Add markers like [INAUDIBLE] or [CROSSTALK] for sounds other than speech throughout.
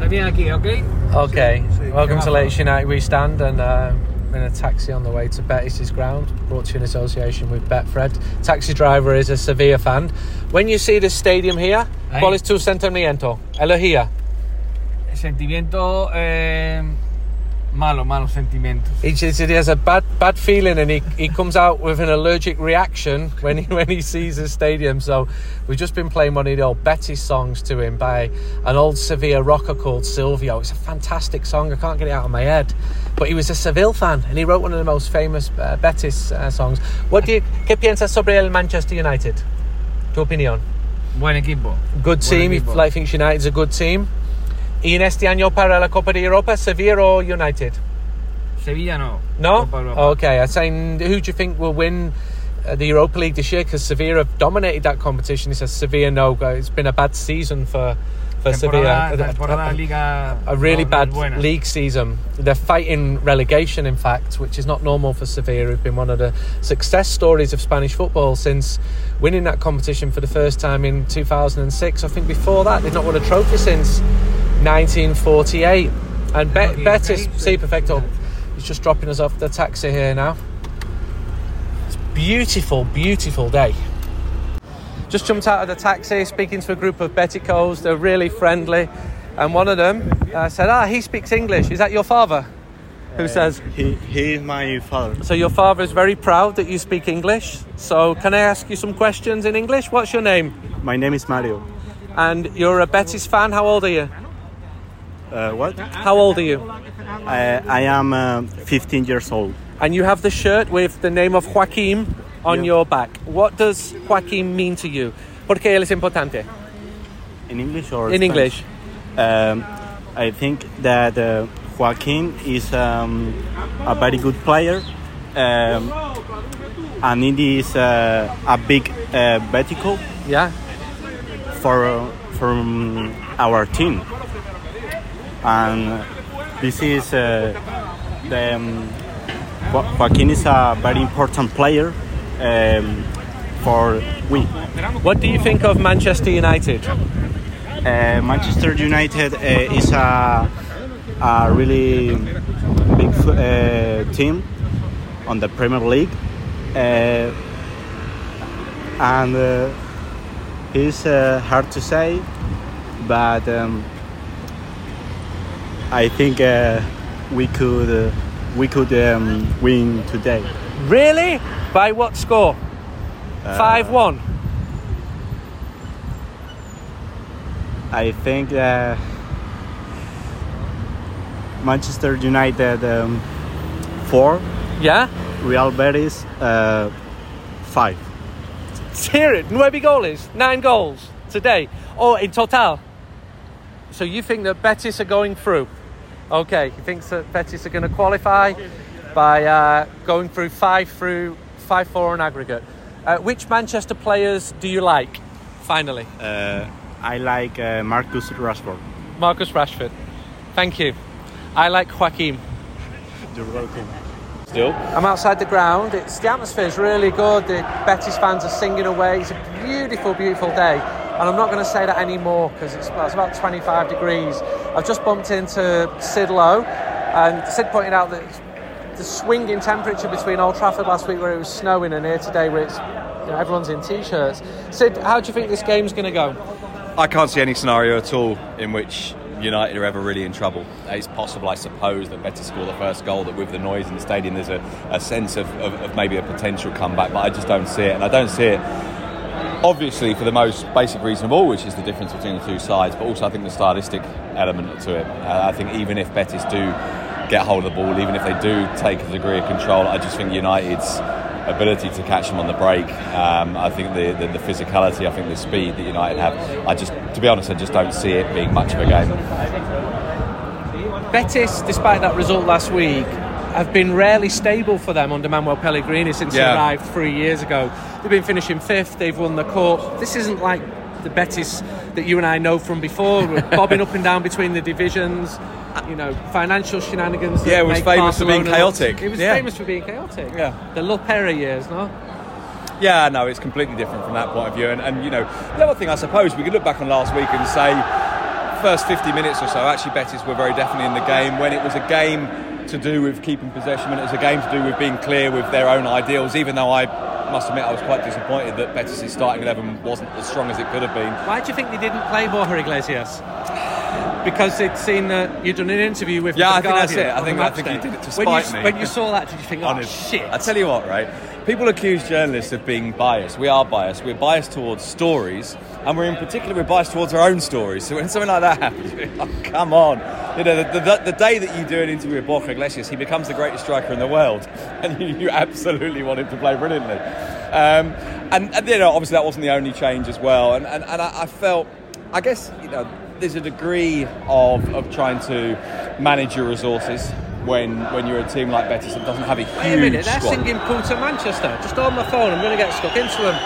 ¿Estás bien aquí, ok? Okay, Sí, welcome to careful. Latest United. We stand and uh, in a taxi on the way to Betis' ground, brought to you in association with Betfred. Taxi driver is a Sevilla fan. When you see the stadium here, Ahí. ¿cuál es tu sentimiento? Elegía. Sentimiento eh, malo, malos sentimientos. He he has a bad bad feeling and he, he comes out with an allergic reaction when he [LAUGHS] when he sees the stadium. So we've just been playing one of the old Betis songs to him by an old Sevilla rocker called Silvio. It's a fantastic song. I can't get it out of my head. But he was a Seville fan and he wrote one of the most famous uh, Betis uh, songs. What do you ¿Qué piensas sobre el Manchester United? Tu opinión? Buen equipo. Good Buen team. equipo. Like thinks United's a good team. Y en este año para la Copa de Europa, Sevilla or United? Sevilla no. No? Okay, I'm saying who do you think will win uh, the Europa League this year? Because Sevilla have dominated that competition. He says Sevilla no. It's been a bad season for, for Temporada, Sevilla. temporada a, Liga. a really no- no bad buena. league season. They're fighting relegation, in fact, which is not normal for Sevilla, who've been one of the success stories of Spanish football since winning that competition for the first time in 2006. I think before that, they've not won a trophy since 1948. And Be- Okay, Betis, okay. perfecto. He's just dropping us off the taxi here now. It's beautiful, beautiful day. Just jumped out of the taxi, speaking to a group of Beticos. They're really friendly, and one of them uh, said, "Ah, he speaks English. Is that your father?" Who says? He, he is my father. So your father is very proud that you speak English. So can I ask you some questions in English? What's your name? My name is Mario. And you're a Betis fan. How old are you? Uh, what? How old are you? I, I am uh, 15 years old. And you have the shirt with the name of Joaquin on Yeah. your back. What does Joaquin mean to you? Porque él es importante. In English or In Spanish? English. Um, I think that uh, Joaquin is um, a very good player. Um, and it is uh, a big uh, vertical Yeah. for from our team. And this is uh, the um, Jo- Joaquin is a very important player um, for we. What do you think of Manchester United? Uh, Manchester United uh, is a, a really big uh, team on the Premier League, uh, and uh, it's uh, hard to say, but um, I think uh, we could uh, we could um, win today. Really? By what score? 5 1. I think uh, Manchester United um, four, Yeah? Real Betis uh, five. Hear it. Nueve goles. Nine goals today. Oh, in total. So you think that Betis are going through? Okay. He thinks that Betis are going to qualify by uh, going through five through five four on aggregate. Uh, which Manchester players do you like? Finally, Uh, I like uh, Marcus Rashford. Marcus Rashford. Thank you. I like Joaquin. You're welcome. Still, I'm outside the ground. It's the atmosphere is really good. The Betis fans are singing away. It's a beautiful, beautiful day. And I'm not going to say that anymore because it's, it's about 25 degrees. I've just bumped into Sid Lowe, and Sid pointed out that the swing in temperature between Old Trafford last week, where it was snowing, and here today, where it's you know, everyone's in t-shirts. Sid, how do you think this game's going to go? I can't see any scenario at all in which United are ever really in trouble. It's possible, I suppose, that Betis score the first goal, that with the noise in the stadium, there's a, a sense of, of, of maybe a potential comeback, but I just don't see it. And I don't see it, obviously, for the most basic reason of all, which is the difference between the two sides, but also I think the stylistic element to it. Uh, I think even if Betis do get hold of the ball, even if they do take a degree of control, I just think United's ability to catch them on the break. Um, I think the, the, the physicality, I think the speed that United have. I just, to be honest, I just don't see it being much of a game. Betis, despite that result last week, have been rarely stable for them under Manuel Pellegrini since Yeah. he arrived three years ago. They've been finishing fifth, they've won the cup. This isn't like the Betis that you and I know from before, [LAUGHS] bobbing up and down between the divisions. You know, financial shenanigans. Yeah, it was famous for being Barcelona look- chaotic. It was Yeah. famous for being chaotic. Yeah. The Lopera years, no? Yeah, no, it's completely different from that point of view. And, and you know, the other thing I suppose we could look back on last week and say, first 50 minutes or so, actually, Betis were very definitely in the game. When it was a game to do with keeping possession, when it was a game to do with being clear with their own ideals, even though I must admit I was quite disappointed that Betis' starting 11 wasn't as strong as it could have been. Why do you think they didn't play Borja Iglesias? Because they'd seen that you'd done an interview with Yeah, I think that's it. I think- I think he did it to when you, spite me. When you saw that, did you think, oh Honest. shit? I tell you what, right? People accuse journalists of being biased. We are biased. We're biased towards stories, and we're in particular we're biased towards our own stories. So when something like that happens, [LAUGHS] oh, come on. You know, the, the, the day that you do an interview with Borja Iglesias, he becomes the greatest striker in the world, [LAUGHS] and you, you absolutely want him to play brilliantly. Um, and, and you know, obviously that wasn't the only change as well. And, and, and I, I felt, I guess, you know, there's a degree of, of trying to manage your resources when when you're a team like Betis that doesn't have a huge Wait a minute, they're squad. singing Punta Manchester. Just on my phone, I'm going to get stuck into them.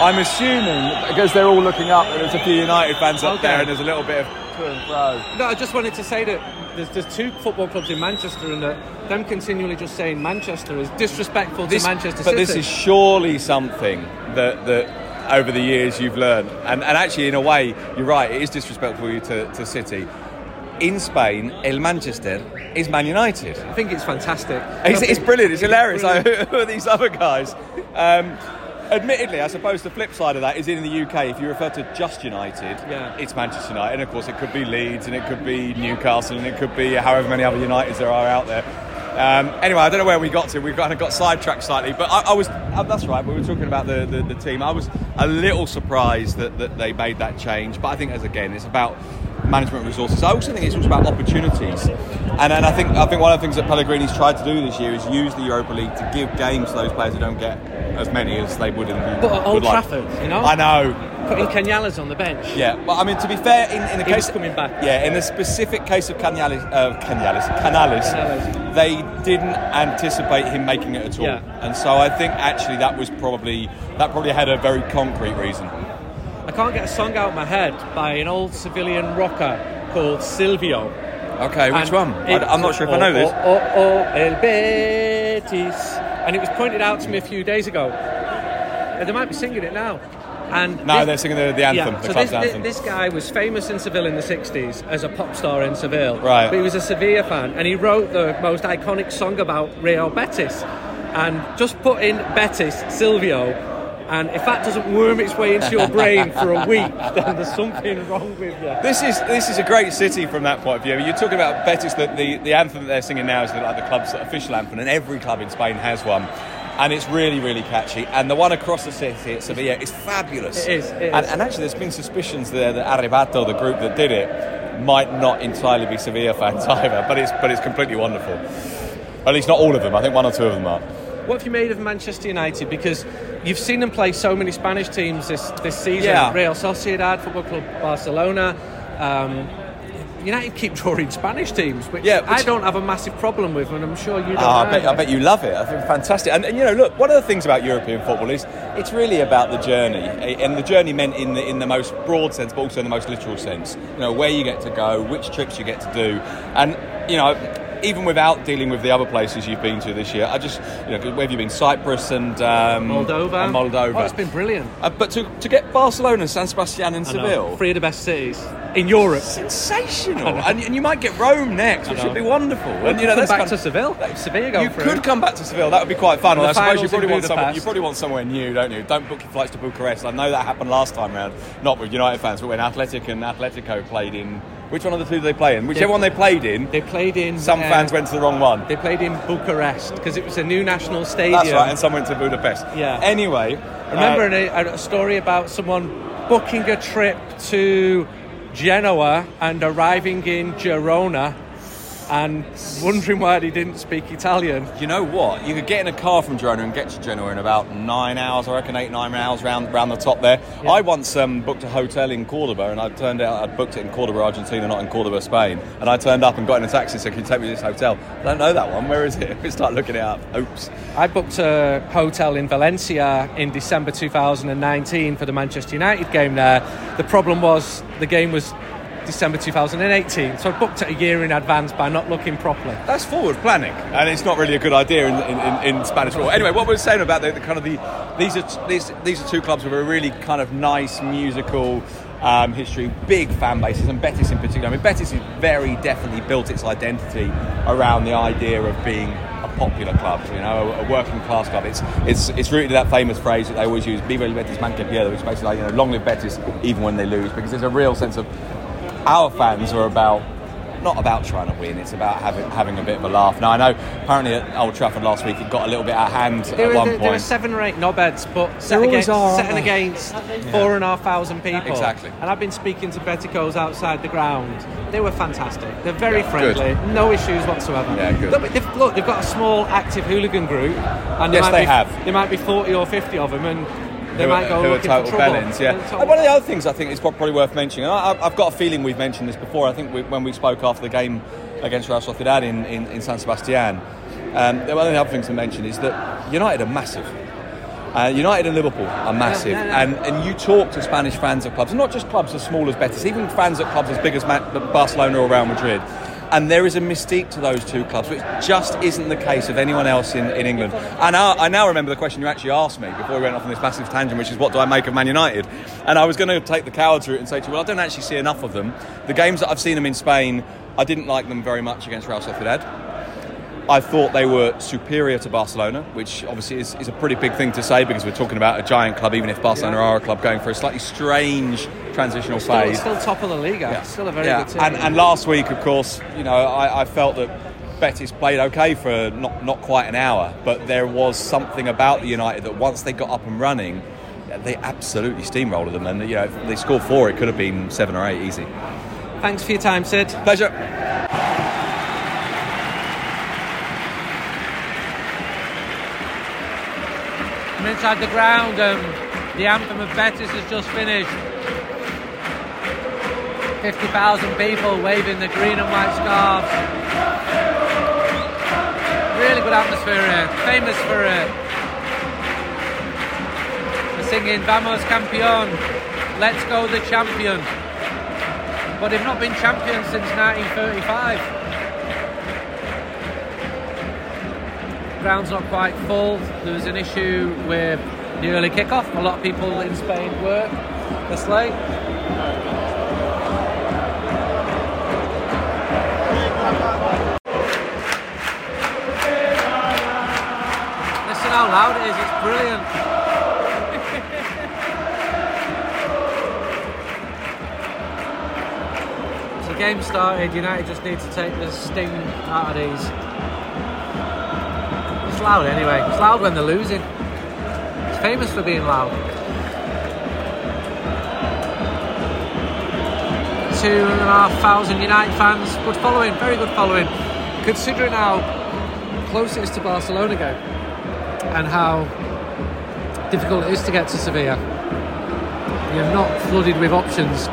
I'm assuming because they're all looking up, that there's a few United fans up Okay. there, and there's a little bit of to and fro. No, I just wanted to say that there's, there's two football clubs in Manchester, and that them continually just saying Manchester is disrespectful This- to Manchester City. but City. this is surely something that that over the years you've learned, and, and actually in a way you're right. It is disrespectful you to, to City. In Spain, El Manchester is Man United. I think it's fantastic. It's, it's brilliant. It's hilarious. brilliant. Like, [LAUGHS] who are these other guys? Um, admittedly, I suppose the flip side of that is in the UK. If you refer to just United, Yeah. it's Manchester United, and of course it could be Leeds, and it could be Newcastle, and it could be however many other Uniteds there are out there. Um, anyway, I don't know where we got to. We've kind of got sidetracked slightly, but I, I was. Uh, that's right. We were talking about the, the, the team. I was a little surprised that, that they made that change, but I think as again, it's about management resources. I also think it's also about opportunities, and and I think I think one of the things that Pellegrini's tried to do this year is use the Europa League to give games to those players who don't get as many as they would in the. But at Old like. Trafford, you know? I know. Putting Canales on the bench. Yeah, well, I mean, to be fair, in, in the He case coming back. yeah, in the specific case of Canales, uh, Canales, Canales, Canales. they didn't anticipate him making it at all, Yeah. and so I think actually that was probably that probably had a very concrete reason. I can't get a song out of my head by an old Sevillian rocker called Silvio. Okay, which And one? I, am not sure if I know this. Oh, oh, oh, El Betis. And it was pointed out to me a few days ago. Uh, They might be singing it now. And No, this- they're singing the, the anthem, Yeah, the so club's this, anthem. this guy was famous in Seville in the 60s as a pop star in Seville. Right. But he was a Sevilla fan and he wrote the most iconic song about Real Betis. And just put in Betis, Silvio, and if that doesn't worm its way into your brain for a week, [LAUGHS] then there's something wrong with you. This is this is a great city from that point of view. You're talking about Betis. The, the, the anthem that they're singing now is the, like the club's official anthem, and every club in Spain has one. And it's really, really catchy. And the one across the city at Sevilla is fabulous. It is, it and, is. and actually, there's been suspicions there that Arrebato, the group that did it, might not entirely be Sevilla fans [LAUGHS] either. But it's but it's completely wonderful. At least not all of them. I think one or two of them are. What have you made of Manchester United? Because you've seen them play so many Spanish teams this, this season. Yeah. Real Sociedad, Football Club Barcelona. Um, United keep drawing Spanish teams, which, Yeah, which- I don't have a massive problem with, and I'm sure you don't. Oh, I, bet. I bet you love it. I think fantastic. And, and you know, look, one of the things about European football is it's really about the journey, and the journey meant in the in the most broad sense, but also in the most literal sense. You know, where you get to go, which trips you get to do, and you know. Even without dealing with the other places you've been to this year, I just, you know, where have you been? Cyprus and um, Moldova. And Moldova. Oh, it's been brilliant. Uh, but to, to get Barcelona, San Sebastian, and I know. Seville, Three of the best cities in Europe. sensational. [LAUGHS] And, and you might get Rome next, which would be wonderful. And you know, come back kind to of- Seville. Go you through. could come back to Seville. That would be quite fun. I suppose you probably want somewhere. You probably want somewhere new, don't you? Don't book your flights to Bucharest. I know that happened last time round. Not with United fans, but when Athletic and Atletico played in. Which one of the two did they play in? Whichever one they played in. They played in. Some uh, fans went to the wrong one. They played in Bucharest because it was a new national stadium. That's right, and some went to Budapest. Yeah. Anyway, I remember uh, a, a story about someone booking a trip to Genoa and arriving in Girona and wondering why he didn't speak Italian. you know what? You could get in a car from Girona and get to Genoa in about nine hours, I reckon, eight, nine hours round, round the top there. Yeah. I once um, booked a hotel in Cordoba and I turned out I'd booked it in Cordoba, Argentina, not in Cordoba, Spain. And I turned up and got in a taxi and said, Can you take me to this hotel? I don't know that one. Where is it? [LAUGHS] We start looking it up. Oops. I booked a hotel in Valencia in December 2019 for the Manchester United game there. The problem was the game was December 2018, so I booked it a year in advance by not looking properly. That's forward planning, and it's not really a good idea in, in, in, in Spanish football. Anyway, what we were saying about the, the kind of the these are these these are two clubs with a really kind of nice musical um, history, big fan bases, and Betis in particular. I mean, Betis has very definitely built its identity around the idea of being a popular club, you know, a working class club. It's it's it's rooted in that famous phrase that they always use, "Viva el Betis, man que which is basically like, you know, long live Betis, even when they lose, because there's a real sense of our fans are about not about trying to win. It's about having having a bit of a laugh. Now I know apparently at Old Trafford last week it got a little bit out of hand There at were, one there, point. there were seven or eight knobheads, but set always against, are, aren't setting against four and a half thousand people. Exactly. And I've been speaking to Beticos outside the ground. They were fantastic. They're very Yeah, friendly. No issues whatsoever. Yeah, good. Look, they've, look, they've got a small active hooligan group, and there Yes, might they be, have. There might be forty or fifty of them, and they who might are, go who are total bellends, yeah. They're total- And one of the other things I think is probably worth mentioning, and I, I've got a feeling we've mentioned this before. I think we, when we spoke after the game against Real Sociedad in, in, in San Sebastian, um, one of the other things to mention is that United are massive. Uh, United and Liverpool are massive, and and you talk to Spanish fans of clubs, and not just clubs as small as Betis, even fans at clubs as big as Barcelona or Real Madrid. And there is a mystique to those two clubs, which just isn't the case of anyone else in, in England. And I, I now remember the question you actually asked me before we went off on this massive tangent, which is what do I make of Man United? And I was going to take the coward's route and say to you, well, I don't actually see enough of them. The games that I've seen them in Spain, I didn't like them very much against Real Sociedad. I thought they were superior to Barcelona, which obviously is, is a pretty big thing to say because we're talking about a giant club, even if Barcelona are a club going for a slightly strange transitional still, phase. still top of the league. Still a very Yeah. good team. And, and last week, of course, you know, I, I felt that Betis played okay for not, not quite an hour, but there was something about the United that once they got up and running, they absolutely steamrolled them. And, you know, if they scored four, it could have been seven or eight easy. Thanks for your time, Sid. Pleasure. I'm inside the ground. Um, the anthem of Betis has just finished. 50,000 people waving the green and white scarves. Really good atmosphere here. Famous for it. They're singing Vamos Campeón. Let's go the champion. But they've not been champions since 1935. Ground's not quite full. There was an issue with the early kickoff. A lot of people in Spain work this late. Listen how loud it is, it's brilliant. [LAUGHS] Game started, United just need to take the sting out of these. It's loud anyway. It's loud when they're losing. It's famous for being loud. Two and a half thousand United fans. Good following, very good following. Considering how close it is to Barcelona game and how difficult it is to get to Sevilla. You're not flooded with options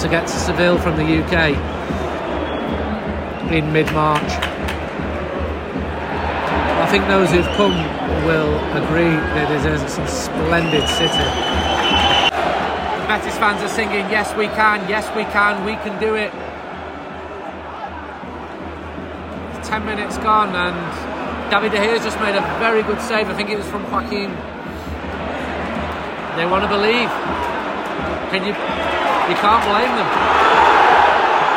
to get to Seville from the UK in mid March. I think those who've come will agree that it is a splendid city. The Betis fans are singing, Yes, we can, yes, we can, we can do it. 10 minutes gone, and David De Gea's just made a very good save. I think it was from Joaquin. They want to believe. Can you? You can't blame them.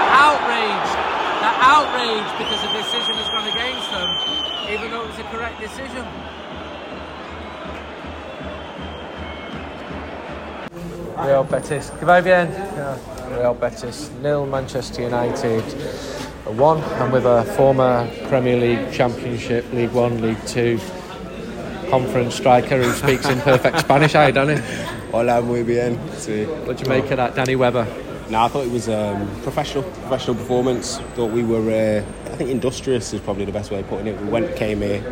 Outraged. They're outraged because the decision has gone even though it was a correct decision. Real Betis. Que va bien? Real Betis nil. Manchester United one, and with a former Premier League Championship, League One, League Two conference striker who speaks in perfect [LAUGHS] Spanish. How you done it? Hola, muy bien. Sí. What do you make of that, Danny Webber? No, I thought it was um, professional, professional performance. Thought we were, uh, I think, industrious is probably the best way of putting it. We went, came here,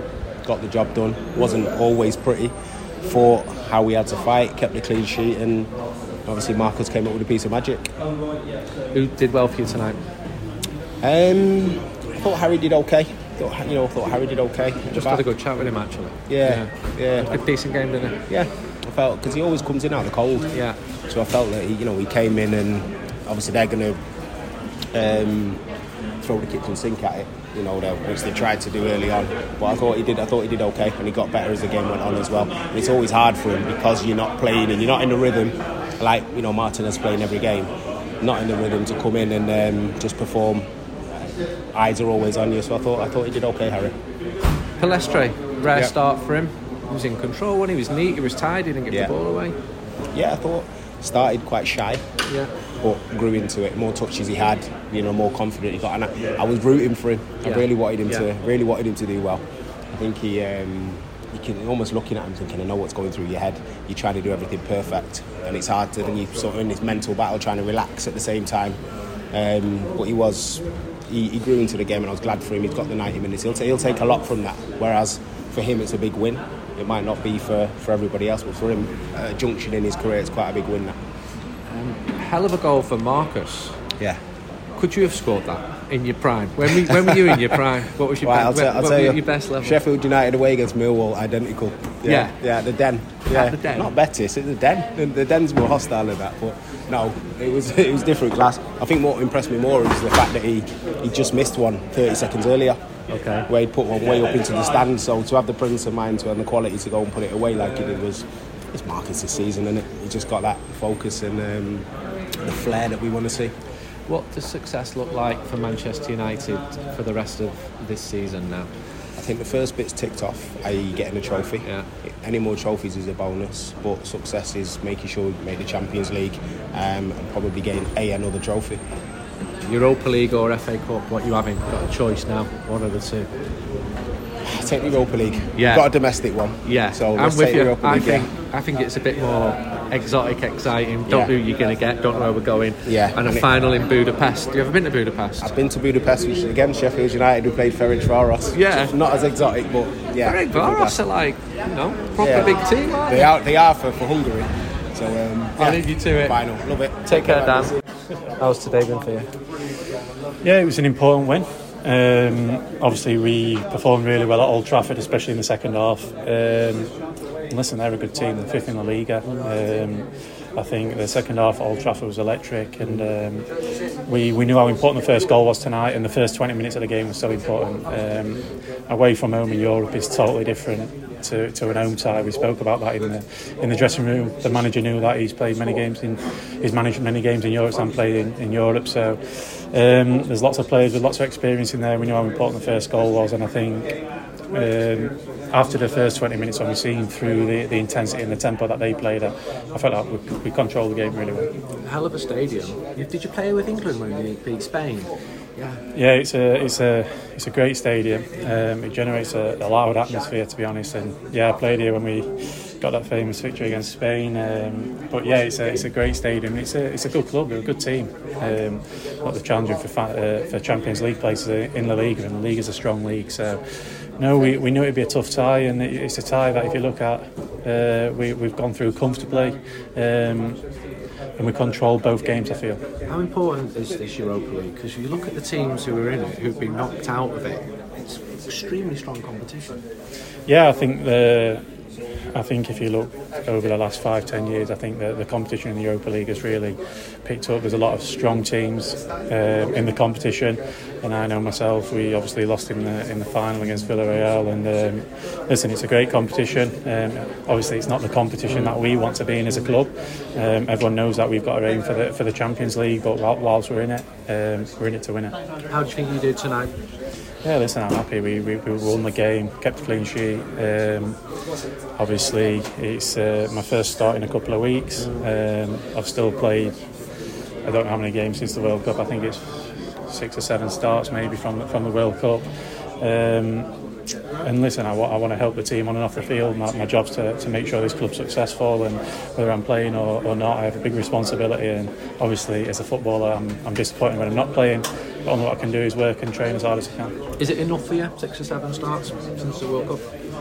got the job done. wasn't always pretty. Fought how we had to fight, kept the clean sheet, and obviously Marcus came up with a piece of magic. Who did well for you tonight? Um, I thought Harry did okay. Thought, you know, I thought Harry did okay. Just had a good chat with him actually. Yeah, yeah, Good decent game, didn't he? yeah. I felt because he always comes in out of the cold. Yeah. So I felt that he, you know he came in and obviously they're going to um, throw the kitchen sink at it, you know, the- which they tried to do early on. But I thought he did. I thought he did okay, and he got better as the game went on as well. And it's always hard for him because you're not playing and you're not in the rhythm. like you know Martinez playing every game, not in the rhythm to come in and um, just perform. Eyes are always on you, so I thought I thought he did okay, Harry. Pellistri, rare Yeah. start for him. He was in control when he was neat, he was tidy, didn't give Yeah. the ball away. Yeah, I thought started quite shy, Yeah. But grew into it. More touches he had, you know, more confident he got, and I, I was rooting for him. I Yeah. really wanted him to, really wanted him to do well. I think he, um, you can almost looking at him thinking, I know what's going through your head. You're trying to do everything perfect, and it's hard to. Then you sort of in this mental battle trying to relax at the same time. Um, but he was, he, he grew into the game, and I was glad for him. He's got the 90 minutes. He'll, ta- he'll take a lot from that. Whereas for him, it's a big win. It might not be for, for everybody else, but for him, at a junction in his career, it's quite a big win. Hell of a goal for Marcus. Yeah. Could you have scored that in your prime? When, we, when were you in your prime? What was your, [LAUGHS] Right, be- I'll, tell, I'll you. your best level? Sheffield United away against Millwall, identical. Yeah. yeah, the Den. Yeah, the Den. Not Betis, it's the Den. The, the Den's more hostile than that, but no, it was [LAUGHS] it was different class. I think what impressed me more is the fact that he he just missed one 30 seconds earlier. Okay. Where he put one way up into the stand. So to have the presence of mind to and the quality to go and put it away like he did was it's Marcus this season, and it? he just got that focus and um, the flair that we want to see. What does success look like for Manchester United for the rest of this season now? I think the first bit's ticked off, i.e. getting a trophy. Yeah. Any more trophies is a bonus, but success is making sure we make the Champions League um, and probably getting a another trophy. Europa League or FA Cup, what you having? Got a choice now, one of the two. Take the Europa League. Yeah. Got a domestic one. Yeah, So I'm with you. Europa I think yeah. I think it's a bit more exotic, exciting. Don't Yeah. know who you're going to get. Don't know where we're going. Yeah, And a and it- final in Budapest. Have you ever been to Budapest? I've been to Budapest, which is again Sheffield United. We played Ferencvaros. Yeah. Not as exotic, but yeah. Ferencvaros are like, you know, proper Yeah. big team. Aren't They they? are. They are for, for Hungary. So um, I'll leave you to it. Final. Love it. Take care, Dan. How's today been for you? Yeah, it was an important win. Um, obviously, we performed really well at Old Trafford, especially in the second half. Um, listen, they're a good team, they're fifth in the Liga. Um, I think the second half Old Trafford was electric, and um, we, we knew how important the first goal was tonight, and the first 20 minutes of the game was so important. Um, away from home in Europe is totally different to, to an home tie. We spoke about that in the in the dressing room. The manager knew that he's played many games in he's managed many games in Europe and played in, in Europe. So um, there's lots of players with lots of experience in there. We know how important the first goal was, and I think um, after the first 20 minutes, when we've seen through the, the intensity and the tempo that they played at, I felt like we, we controlled the game really well. Hell of a stadium. Did you play with England when you beat Spain? Yeah. Yeah, it's a it's a it's a great stadium. Um, it generates a, a loud atmosphere, to be honest. And yeah, I played here when we got that famous victory against Spain. Um, but yeah, it's a it's a great stadium. It's a it's a good club. They're a good team. Um, but they're challenging for uh, for Champions League places in La Liga, and the league is a strong league. So. No, we, we knew it'd be a tough tie, and it, it's a tie that if you look at, uh, we, we've gone through comfortably, um, and we controlled both games. I feel. How important is this Europa League? Because you look at the teams who are in it, who've been knocked out of it, it's extremely strong competition. Yeah, I think the. I think if you look over the last five, ten years, I think the, the competition in the Europa League has really picked up. There's a lot of strong teams um, in the competition, and I know myself. We obviously lost in the in the final against Villarreal, and um, listen, it's a great competition. Um, obviously, it's not the competition that we want to be in as a club. Um, everyone knows that we've got to aim for the for the Champions League, but whilst we're in it, um, we're in it to win it. How do you think you did tonight? Yeah, listen, I'm happy. We, we, we won the game, kept a clean sheet. Um, obviously, it's uh, my first start in a couple of weeks. Um, I've still played, I don't know how many games since the World Cup. I think it's six or seven starts maybe from the, from the World Cup. Um, and listen, I, wa- I want to help the team on and off the field. My, my job's to, to make sure this club's successful, and whether I'm playing or, or not, I have a big responsibility. And obviously, as a footballer, I'm, I'm disappointed when I'm not playing. Only what I can do is work and train as hard as I can. Is it enough for you? Six or seven starts since the World Cup?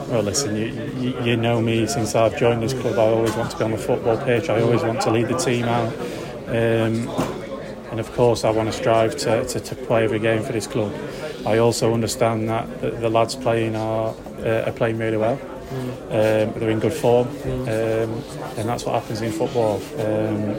Well, listen, you, you, you know me since I've joined this club. I always want to be on the football pitch. I always want to lead the team out. Um, and of course, I want to strive to, to, to play every game for this club. I also understand that the, the lads playing are, uh, are playing really well. Um, they're in good form, um, and that's what happens in football. Um,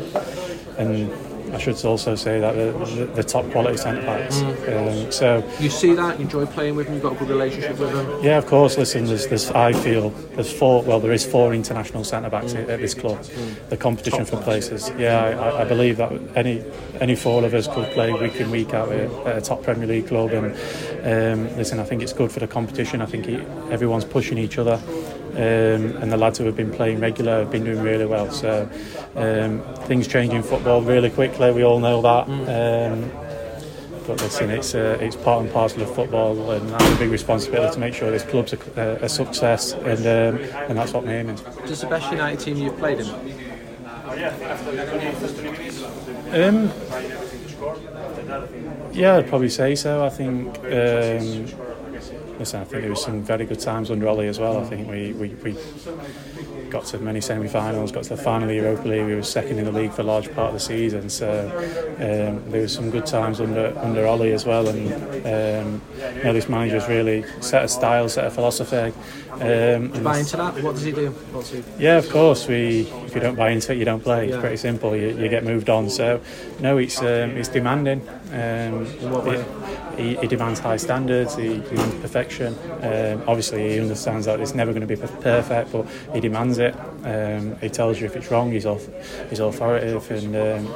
and I should also say that the, the, the top quality centre backs. Um, so You see that? You enjoy playing with them? You've got a good relationship with them? yeah, of course. Listen, there's, there's I feel there's four. Well, there is four international centre backs at at this club. The competition for places. Yeah, I, I- I believe that any any four of us could play week in week out at, at a top Premier League club. And um, listen, I think it's good for the competition. I think it, everyone's pushing each other. Um, and the lads who have been playing regular have been doing really well. So um, things change in football really quickly. We all know that. Um, but listen, it's uh, it's part and parcel of football, and I have a big responsibility to make sure this club's a, a, a success, and um, and that's what my aim is. Does the best United team you've played in? Um, yeah, I'd probably say so. I think. Um, listen, I think there was some very good times under Ole as well. I think we, we, we got to many semi-finals, got to the final of the Europa League. We were second in the league for a large part of the season. So um, there was some good times under under Ole as well. And um, you know, this manager's really set a style, set a philosophy. Um, and Buy into that? What does he do? What's he? yeah, of course. We if you don't buy into it, you don't play. It's pretty simple. You, you get moved on. So no, it's um, it's demanding. Um? He, he demands high standards. He demands perfection. Um, obviously, he understands that it's never going to be perfect, but he demands it. Um, he tells you if it's wrong. He's auth- he's authoritative and. Um,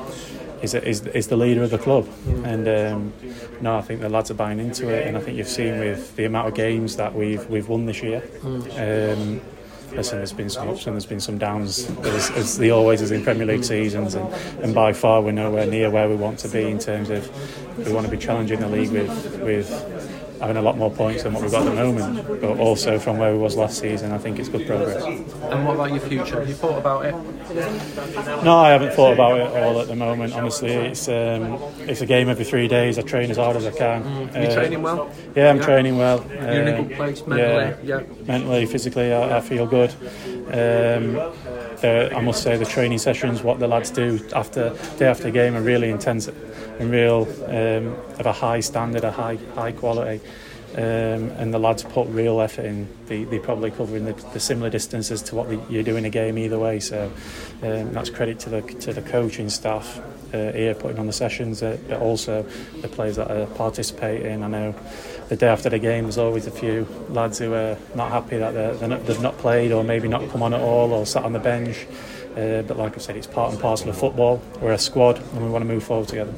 is, is, is the leader of the club, and um, no, I think the lads are buying into it, and I think you've seen with the amount of games that we've we've won this year. Um, listen, there's been some ups and there's been some downs, as, as always is in Premier League seasons, and, and by far we're nowhere near where we want to be in terms of we want to be challenging the league with with having a lot more points than what we've got at the moment, but also from where we was last season, I think it's good progress. And what about your future? Have you thought about it? No, I haven't thought about it all at the moment. Honestly, it's um, it's a game every three days. I train as hard as I can. Are you Uh, training well? Yeah, I'm Yeah. training well. You're in a good place mentally? Yeah. mentally, physically, I, I feel good. Um, the, I must say, the training sessions, what the lads do after day after game, are really intense and real um, of a high standard, a high high quality. Um, and the lads put real effort in. They, they probably covering the, the similar distances to what the, you do in a game either way. So um, that's credit to the to the coaching staff uh, here putting on the sessions, uh, but also the players that are participating. I know the day after the game, there's always a few lads who are not happy that they're, they're not, they've not played or maybe not come on at all or sat on the bench. Uh, but like I said, it's part and parcel of football. We're a squad and we want to move forward together.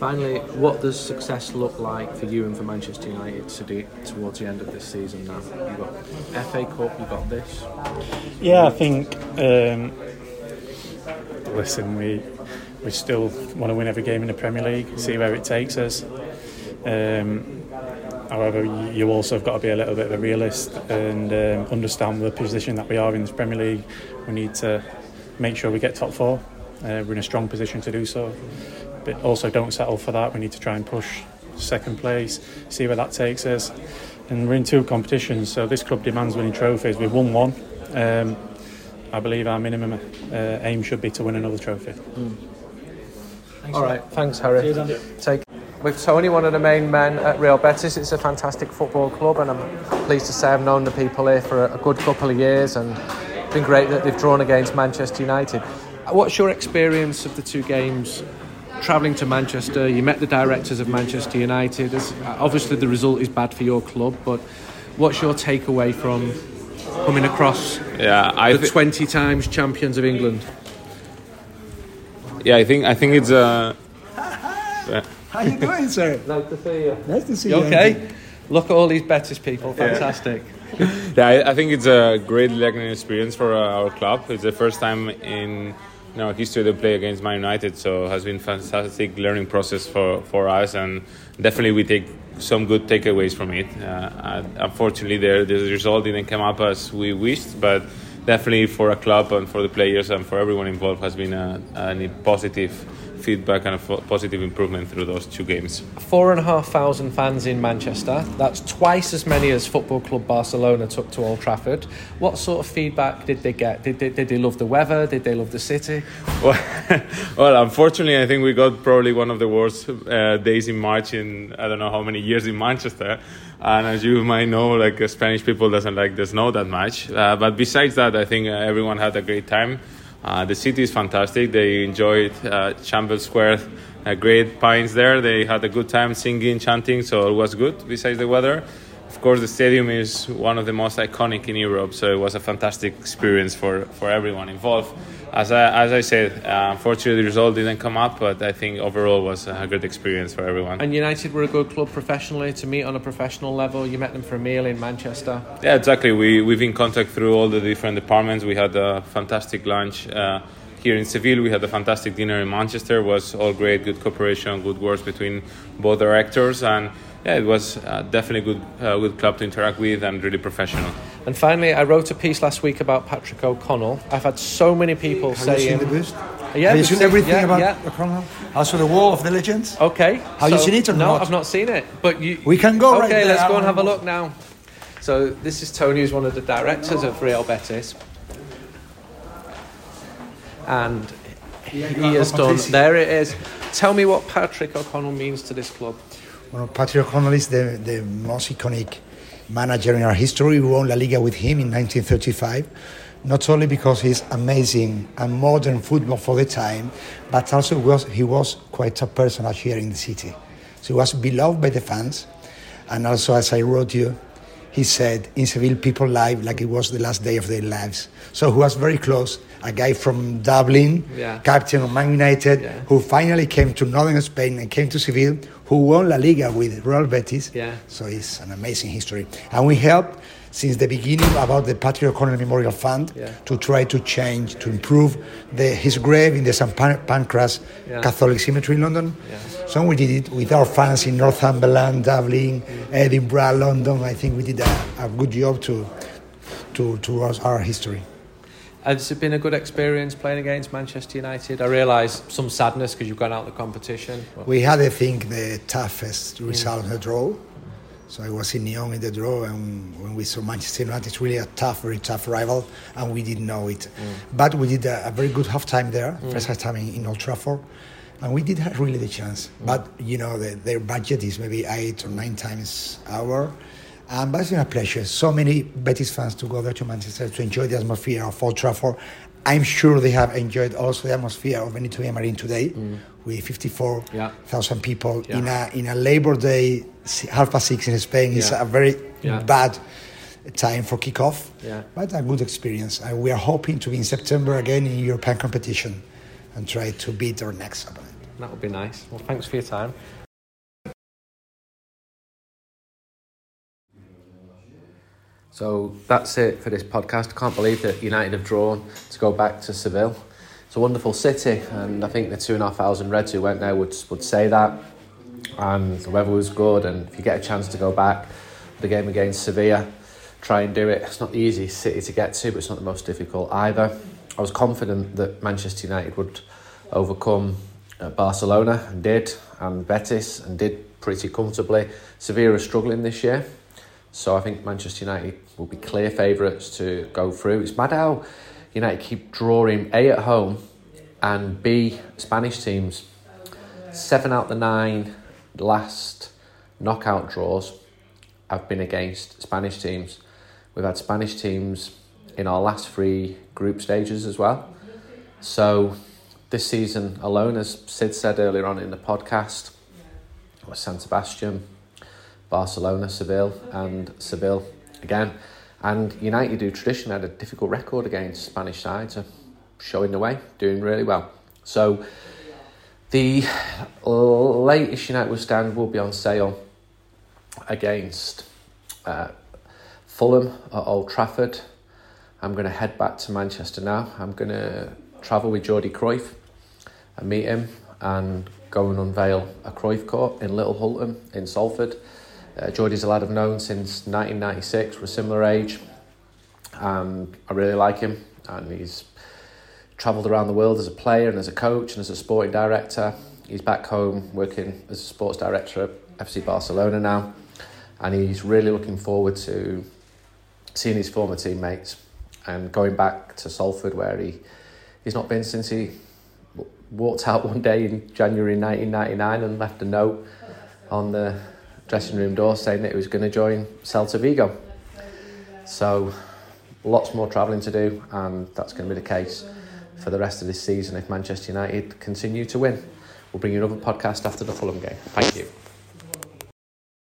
Finally, what does success look like for you and for Manchester United to do towards the end of this season now? You've got FA Cup, you've got this. Yeah, I think. Um, listen, we we still want to win every game in the Premier League. See where it takes us. Um, however, you also have got to be a little bit of a realist and um, understand the position that we are in this Premier League. We need to make sure we get top four. Uh, we're in a strong position to do so, but also don't settle for that. We need to try and push second place, see where that takes us. And we're in two competitions, so this club demands winning trophies. We've won one. Um, I believe our minimum uh, aim should be to win another trophy. All right, thanks, Harry. Take. With Tony, one of the main men at Real Betis, it's a fantastic football club, and I'm pleased to say I've known the people here for a, a good couple of years, and it's been great that they've drawn against Manchester United. What's your experience of the two games? Travelling to Manchester, you met the directors of Manchester United. As, obviously, the result is bad for your club, but what's your takeaway from coming across Yeah, I the thi- 20 times champions of England? yeah, I think I think it's uh, yeah. How you doing, sir? [LAUGHS] Nice to see you. Nice to see You you. okay? Look at all these Betis people, fantastic. [LAUGHS] yeah, I, I think it's a great learning experience for uh, our club. It's the first time in you know, history to play against Man United, so has been fantastic learning process for, for us, and definitely we take some good takeaways from it. Uh, unfortunately, the, the result didn't come up as we wished, but definitely for a club and for the players and for everyone involved has been a, a positive feedback and a positive improvement through those two games. Four and a half thousand fans in Manchester. That's twice as many as Football Club Barcelona took to Old Trafford. What sort of feedback did they get? Did they, did they love the weather? Did they love the city? [LAUGHS] Well, well, unfortunately, I think we got probably one of the worst uh, days in March in I don't know how many years in Manchester. And as you might know, like uh, Spanish people doesn't like the snow that much. Uh, but besides that, I think uh, everyone had a great time. Uh, the city is fantastic. They enjoyed uh, Champions Square, uh, great pines there. They had a good time singing, chanting, so it was good. Besides the weather, of course, the stadium is one of the most iconic in Europe, so it was a fantastic experience for, for everyone involved. As I, as I said, uh, unfortunately, the result didn't come up, but I think overall was a good experience for everyone. And United were a good club professionally to meet on a professional level. You met them for a meal in Manchester. Yeah, exactly. We we've in contact through all the different departments. We had a fantastic lunch uh, here in Seville. We had a fantastic dinner in Manchester. It was all great, good cooperation, good words between both directors, and yeah, it was uh, definitely a good uh, good club to interact with and really professional. And finally, I wrote a piece last week about Patrick O'Connell. I've had so many people Have saying. you seen the boost? Yeah, Have you seen seen- everything yeah, about yeah. O'Connell? Also, the Wall of the Legends? Okay. Have you seen it or no, not? I've not seen it. But you. We can go Okay, right there. let's go and have a look now. So this is Tony, who's one of the directors of Real Betis, and he has done. There it is. Tell me what Patrick O'Connell means to this club. Well, Patrick O'Connell is the, the most iconic manager in our history. We won La Liga with him in 1935, not only because he's amazing and modern football for the time, but also was, he was quite a personage here in the city. So he was beloved by the fans, and also, as I wrote you, he said in Seville people live like it was the last day of their lives. So he was very close. A guy from Dublin, Yeah. captain of Man United, Yeah. who finally came to northern Spain and came to Seville, who won La Liga with Real Betis. Yeah. So it's an amazing history. And we helped since the beginning about the Patrick O'Connell Memorial Fund Yeah. to try to change, to improve the, his grave in the St. Pan- Pancras Yeah. Catholic Cemetery in London. Yeah. So we did it with our fans in Northumberland, Dublin, mm. Edinburgh, London. I think we did a, a good job to, to towards our history. Has it been a good experience playing against Manchester United? I realise some sadness because you've gone out of the competition. but- We had, I think, the toughest result in the draw. So I was in Lyon in the draw, and when we saw Manchester United, it's really a tough, very tough rival, and we didn't know it. But we did a, a very good half time there, first half time in, in Old Trafford, and we did have really the chance. But you know, the, their budget is maybe eight or nine times our. Um, but it's been a pleasure. So many Betis fans to go there to Manchester to enjoy the atmosphere of Old Trafford. I'm sure they have enjoyed also the atmosphere of Benito Villamarín today, mm. with 54,000 Yeah. people Yeah. in a in a Labor Day half past six in Spain. It's Yeah. a very bad time for kickoff, Yeah. but a good experience. And we are hoping to be in September again in European competition and try to beat our next opponent. That would be nice. Well, thanks for your time. So that's it for this podcast. I can't believe that United have drawn go back to Seville. It's a wonderful city, and I think the two and a half thousand Reds who went there would would say that. And the weather was good, and if you get a chance to go back, the game against Sevilla, try and do it. It's not the easiest city to get to, but it's not the most difficult either. I was confident that Manchester United would overcome uh, Barcelona and did, and Betis and did pretty comfortably. Sevilla are struggling this year, so I think Manchester United will be clear favourites to go through. It's mad how United keep drawing A at home and B Spanish teams. Seven out of the nine last knockout draws have been against Spanish teams. We've had Spanish teams in our last three group stages as well. So this season alone, as Sid said earlier on in the podcast, was San Sebastian, Barcelona, Seville, and Seville again. And United, who traditionally had a difficult record against Spanish sides, are showing the way, doing really well. So the latest United stand will be on sale against uh, Fulham at Old Trafford. I'm going to head back to Manchester now. I'm going to travel with Jordi Cruyff and meet him and go and unveil a Cruyff court in Little Hulton in Salford. Uh, Jordi's a lad I've known since 1996, we're similar age, and I really like him. And he's travelled around the world as a player and as a coach and as a sporting director. He's back home working as a sports director at FC Barcelona now, and he's really looking forward to seeing his former teammates and going back to Salford where he he's not been since he walked out [LAUGHS] one day in January 1999 and left a note on the dressing room door saying that he was going to join Celta Vigo. So lots more travelling to do, and that's going to be the case for the rest of this season if Manchester United continue to win. We'll bring you another podcast after the Fulham game. Thank you.